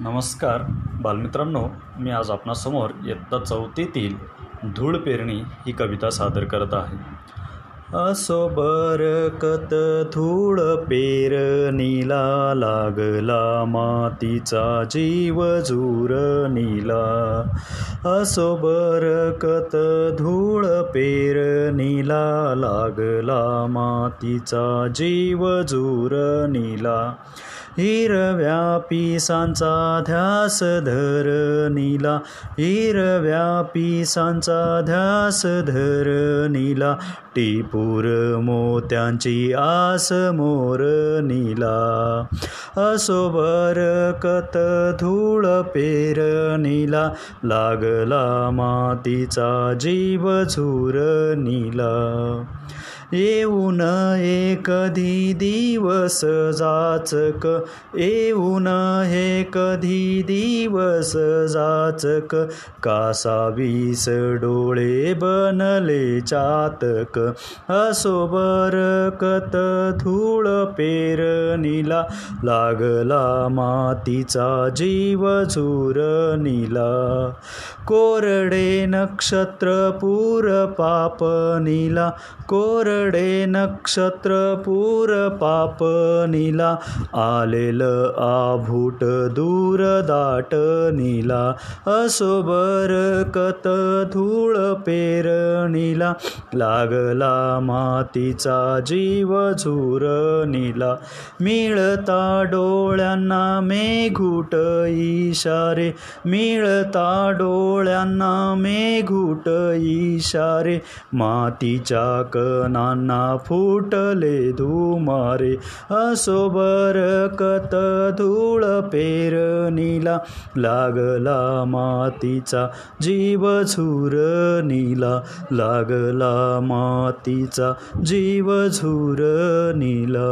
नमस्कार बालमित्रांनो मी आज आपणासमोर इयत्ता चौथीतील धूळ पेरणी ही कविता सादर करत आहे. असो बरकत धूळ पेरणीला लागला मातीचा जीव झुरणीला असो बरकत धूळ पेरणीला लागला मातीचा जीव झुरणीला हिरव्या पिसांचा ध्यास धरणीला हिरव्या पिसांचा ध्यास धरणीला टिपूर मोत्यांची आस मोरणीला असो कत धूळ पेरणीला लागला मातीचा जीव झुरणीला येऊन हे कधी दिवस जाचक. येऊन हे कधी दिवस जाचक. कासावीस डोळे बनले चातक. असो बरकत धूळ पेरणीला लागला मातीचा जीव झुरणीला. कोरडे नक्षत्र पूर पापनीला कोरडे नक्षत्र पूर पापनीला आलेलं आभूट दूर दाटनीला असो कत धूळ पेरणीला लागला मातीचा जीव झुरणीला मिळता डोळ्यांना मेघूट इशारे मिळता डोळ्यांना मेघूट इशारे मातीच्या कणा कणांना फुटले धुमारे असो बरकत धूळ पेरणीला लागला मातीचा जीव झुरणीला लागला मातीचा जीव झुरणीला.